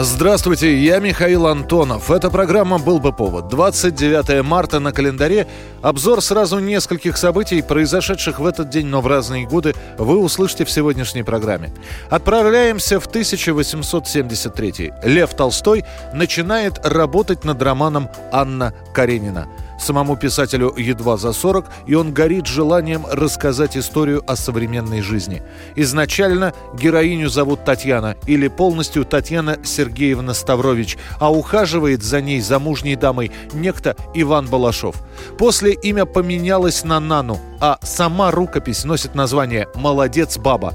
Здравствуйте, я Михаил Антонов. Эта программа «Был бы повод». 29 марта на календаре. Обзор сразу нескольких событий, произошедших в этот день, но в разные годы, вы услышите в сегодняшней программе. Отправляемся в 1873. Лев Толстой начинает работать над романом «Анна Каренина». Самому писателю едва за 40, и он горит желанием рассказать историю о современной жизни. Изначально героиню зовут Татьяна, или полностью Татьяна Сергеевна Ставрович, а ухаживает за ней замужней дамой некто Иван Балашов. После имя поменялось на Нану, а сама рукопись носит название «Молодец, баба».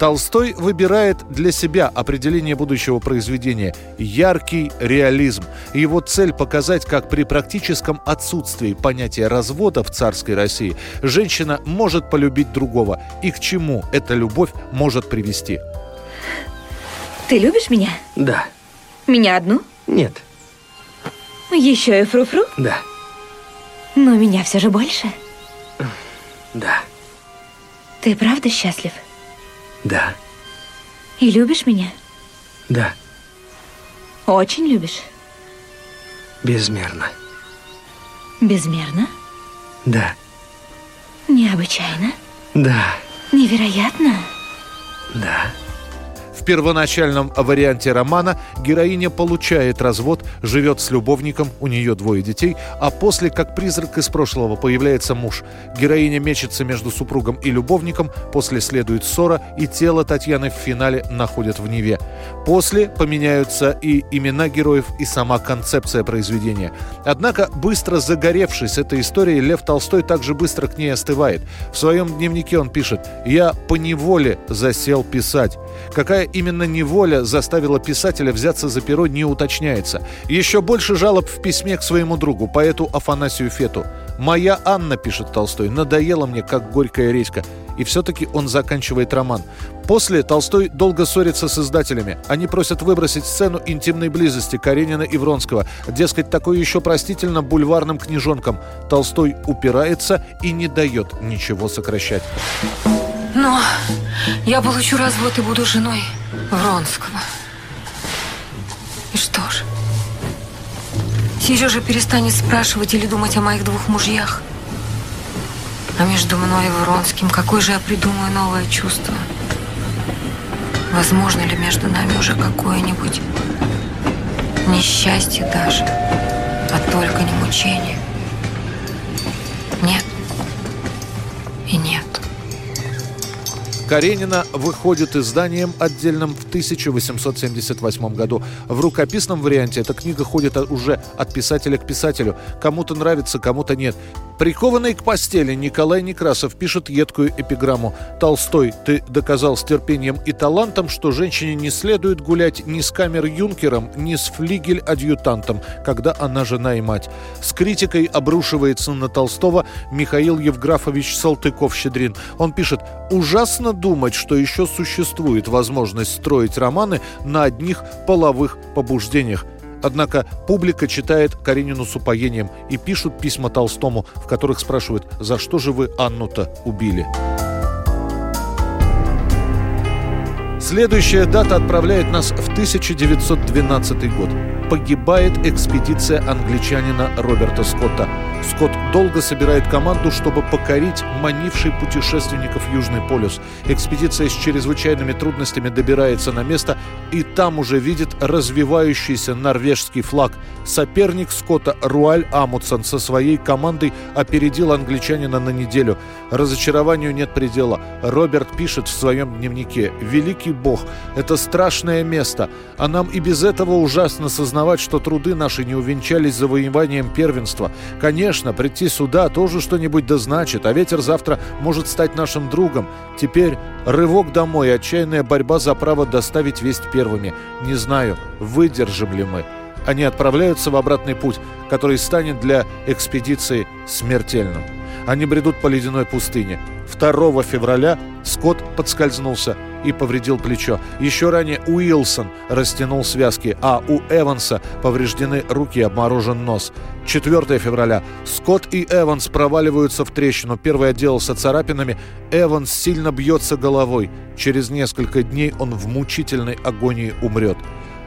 Толстой выбирает для себя определение будущего произведения – яркий реализм. Его цель – показать, как при практическом отсутствии понятия развода в царской России женщина может полюбить другого и к чему эта любовь может привести. Ты любишь меня? Да. Меня одну? Нет. Еще и фру-фру? Да. Но меня все же больше. Да. Ты правда счастлив? Да. И любишь меня? Да. Очень любишь? Безмерно. Безмерно? Да. Необычайно? Да. Невероятно? Да. В первоначальном варианте романа героиня получает развод, живет с любовником, у нее двое детей, а после, как призрак из прошлого, появляется муж. Героиня мечется между супругом и любовником, после следует ссора, и тело Татьяны в финале находят в Неве. После поменяются и имена героев, и сама концепция произведения. Однако, быстро загоревшись этой историей, Лев Толстой также быстро к ней остывает. В своем дневнике он пишет «Я по неволе засел писать». Какая именно неволя заставила писателя взяться за перо, не уточняется. Еще больше жалоб в письме к своему другу, поэту Афанасию Фету. «Моя Анна», — пишет Толстой, — «надоела мне, как горькая редька». И все-таки он заканчивает роман. После Толстой долго ссорится с издателями. Они просят выбросить сцену интимной близости Каренина и Вронского. Дескать, такое еще простительно бульварным книжонкам. Толстой упирается и не дает ничего сокращать. Но я получу развод и буду женой Вронского. И что же? Сережа перестанет спрашивать или думать о моих двух мужьях. А между мной и Вронским какое же я придумаю новое чувство? Возможно ли между нами уже какое-нибудь несчастье даже, а только не мучение? Нет Каренина выходит изданием отдельным в 1878 году. В рукописном варианте эта книга ходит уже от писателя к писателю. Кому-то нравится, кому-то нет. Прикованный к постели Николай Некрасов пишет едкую эпиграмму. «Толстой, ты доказал с терпением и талантом, что женщине не следует гулять ни с камер-юнкером, ни с флигель-адъютантом, когда она жена и мать». С критикой обрушивается на Толстого Михаил Евграфович Салтыков-Щедрин. Он пишет «Ужасно думать, что еще существует возможность строить романы на одних половых побуждениях. Однако публика читает Каренину с упоением и пишут письма Толстому, в которых спрашивают, за что же вы Анну-то убили. Следующая дата отправляет нас в 1912 год. Погибает экспедиция англичанина Роберта Скотта. Скотт долго собирает команду, чтобы покорить манивший путешественников Южный полюс. Экспедиция с чрезвычайными трудностями добирается на место и там уже видит развивающийся норвежский флаг. Соперник Скотта Руаль Амутсон со своей командой опередил англичанина на неделю. Разочарованию нет предела. Роберт пишет в своем дневнике «Великий Бог, это страшное место, а нам и без этого ужасно сознавать, что труды наши не увенчались завоеванием первенства. Конечно, прийти сюда тоже что-нибудь да значит, а ветер завтра может стать нашим другом. Теперь рывок домой, отчаянная борьба за право доставить весть первыми. Не знаю, выдержим ли мы». Они отправляются в обратный путь, который станет для экспедиции смертельным. Они бредут по ледяной пустыне. 2 февраля Скотт подскользнулся и повредил плечо. Еще ранее Уилсон растянул связки, а у Эванса повреждены руки обморожен нос. 4 февраля. Скотт и Эванс проваливаются в трещину. Первый отделался царапинами. Эванс сильно бьется головой. Через несколько дней он в мучительной агонии умрет.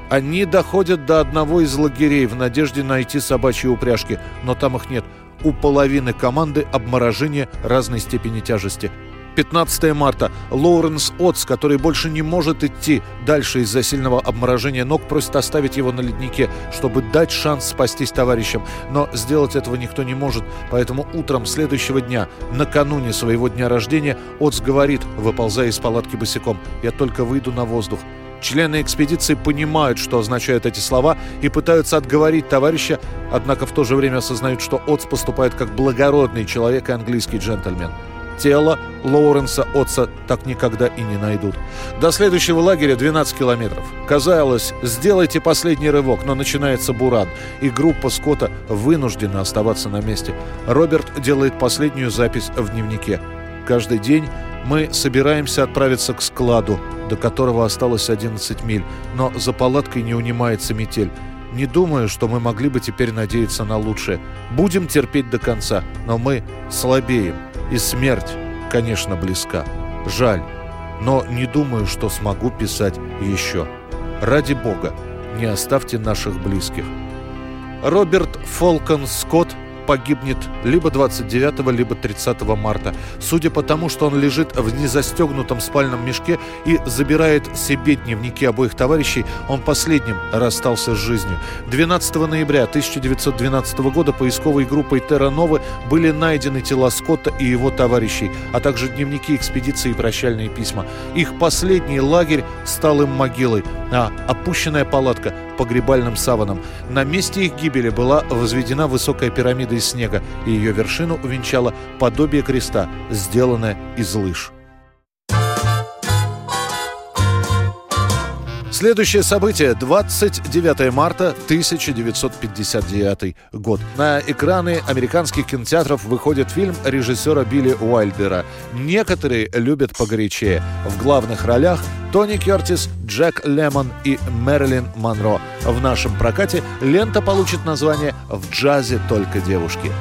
Они доходят до одного из лагерей в надежде найти собачьи упряжки, но там их нет. У половины команды обморожение разной степени тяжести. 15 марта. Лоуренс Отс, который больше не может идти дальше из-за сильного обморожения ног, просит оставить его на леднике, чтобы дать шанс спастись товарищам. Но сделать этого никто не может, поэтому утром следующего дня, накануне своего дня рождения, Отс говорит, выползая из палатки босиком, «Я только выйду на воздух». Члены экспедиции понимают, что означают эти слова, и пытаются отговорить товарища, однако в то же время осознают, что Отс поступает как благородный человек и английский джентльмен. Тело Лоуренса Отца так никогда и не найдут. До следующего лагеря 12 километров. Казалось, сделайте последний рывок, но начинается буран, и группа Скотта вынуждена оставаться на месте. Роберт делает последнюю запись в дневнике. Каждый день мы собираемся отправиться к складу, до которого осталось 11 миль, но за палаткой не унимается метель. Не думаю, что мы могли бы теперь надеяться на лучшее. Будем терпеть до конца, но мы слабеем. И смерть, конечно, близка. Жаль, но не думаю, что смогу писать еще. Ради Бога, не оставьте наших близких. Роберт Фолкон Скотт погибнет либо 29, либо 30 марта. Судя по тому, что он лежит в незастегнутом спальном мешке и забирает себе дневники обоих товарищей, он последним расстался с жизнью. 12 ноября 1912 года поисковой группой Терра Новы были найдены тела Скотта и его товарищей, а также дневники экспедиции и прощальные письма. Их последний лагерь стал им могилой, а опущенная палатка – погребальным саваном. На месте их гибели была возведена высокая пирамида из снега, и ее вершину увенчало подобие креста, сделанное из лыж. Следующее событие – 29 марта 1959 год. На экраны американских кинотеатров выходит фильм режиссера Билли Уайлдера. Некоторые любят погорячее. В главных ролях Тони Кертис, Джек Лемон и Мэрилин Монро. В нашем прокате лента получит название «В джазе только девушки».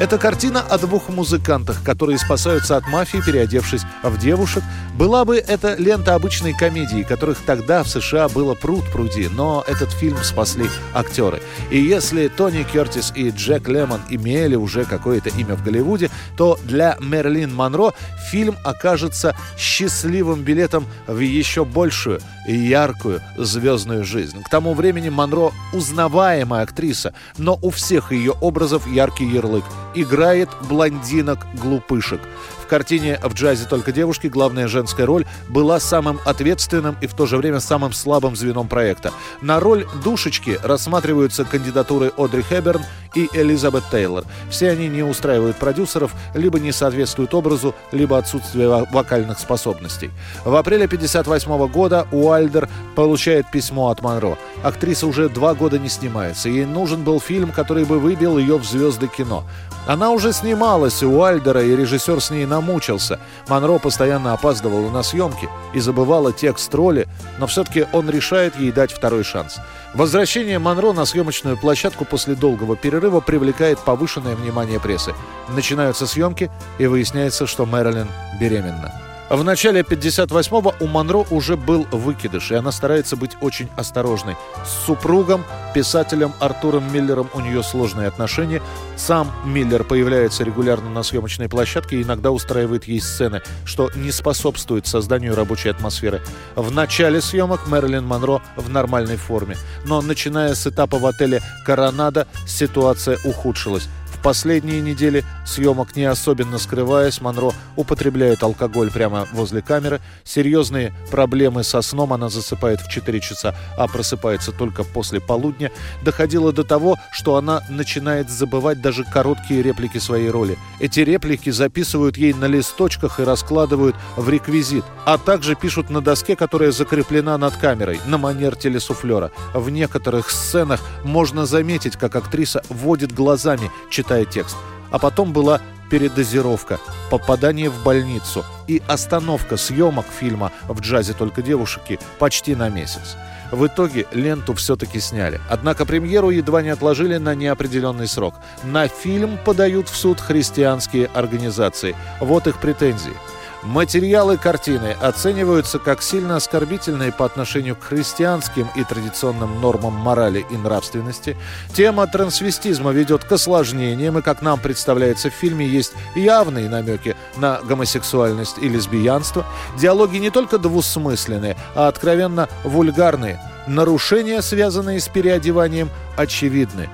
Это картина о двух музыкантах, которые спасаются от мафии, переодевшись в девушек. Была бы это лента обычной комедии, которых тогда в США было пруд пруди, но этот фильм спасли актеры. И если Тони Кертис и Джек Лемон имели уже какое-то имя в Голливуде, то для Мерлин Монро фильм окажется счастливым билетом в еще большую и яркую звездную жизнь. К тому времени Монро узнаваемая актриса, но у всех ее образов яркий ярлык – играет блондинок-глупышек. В картине «В джазе только девушки» главная женская роль была самым ответственным и в то же время самым слабым звеном проекта. На роль душечки рассматриваются кандидатуры Одри Хэбберн и Элизабет Тейлор. Все они не устраивают продюсеров, либо не соответствуют образу, либо отсутствие вокальных способностей. В апреле 1958 года Уайлдер получает письмо от Монро. Актриса уже два года не снимается. Ей нужен был фильм, который бы выбил ее в звезды кино. Она уже снималась у Альдера, и режиссер с ней намучился. Монро постоянно опаздывала на съемки и забывала текст роли, но все-таки он решает ей дать второй шанс. Возвращение Монро на съемочную площадку после долгого перерыва привлекает повышенное внимание прессы. Начинаются съемки, и выясняется, что Мэрилин беременна. В начале 58-го у Монро уже был выкидыш, и она старается быть очень осторожной. С супругом, писателем Артуром Миллером у нее сложные отношения. Сам Миллер появляется регулярно на съемочной площадке и иногда устраивает ей сцены, что не способствует созданию рабочей атмосферы. В начале съемок Мэрилин Монро в нормальной форме, но начиная с этапа в отеле «Коронада» ситуация ухудшилась последние недели съемок, не особенно скрываясь, Монро употребляет алкоголь прямо возле камеры. Серьезные проблемы со сном она засыпает в 4 часа, а просыпается только после полудня. Доходило до того, что она начинает забывать даже короткие реплики своей роли. Эти реплики записывают ей на листочках и раскладывают в реквизит, а также пишут на доске, которая закреплена над камерой, на манер телесуфлера. В некоторых сценах можно заметить, как актриса водит глазами, читая читая текст. А потом была передозировка, попадание в больницу и остановка съемок фильма «В джазе только девушки» почти на месяц. В итоге ленту все-таки сняли. Однако премьеру едва не отложили на неопределенный срок. На фильм подают в суд христианские организации. Вот их претензии. Материалы картины оцениваются как сильно оскорбительные по отношению к христианским и традиционным нормам морали и нравственности. Тема трансвестизма ведет к осложнениям, и, как нам представляется в фильме, есть явные намеки на гомосексуальность и лесбиянство. Диалоги не только двусмысленные, а откровенно вульгарные. Нарушения, связанные с переодеванием, очевидны.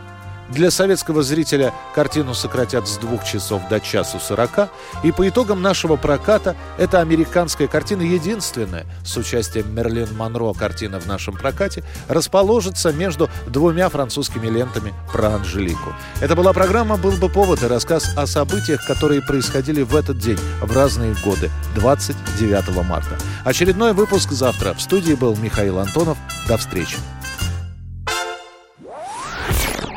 Для советского зрителя картину сократят с двух часов до часу сорока, и по итогам нашего проката эта американская картина единственная с участием Мерлин Монро картина в нашем прокате расположится между двумя французскими лентами про Анжелику. Это была программа «Был бы повод» и рассказ о событиях, которые происходили в этот день, в разные годы, 29 марта. Очередной выпуск завтра. В студии был Михаил Антонов. До встречи.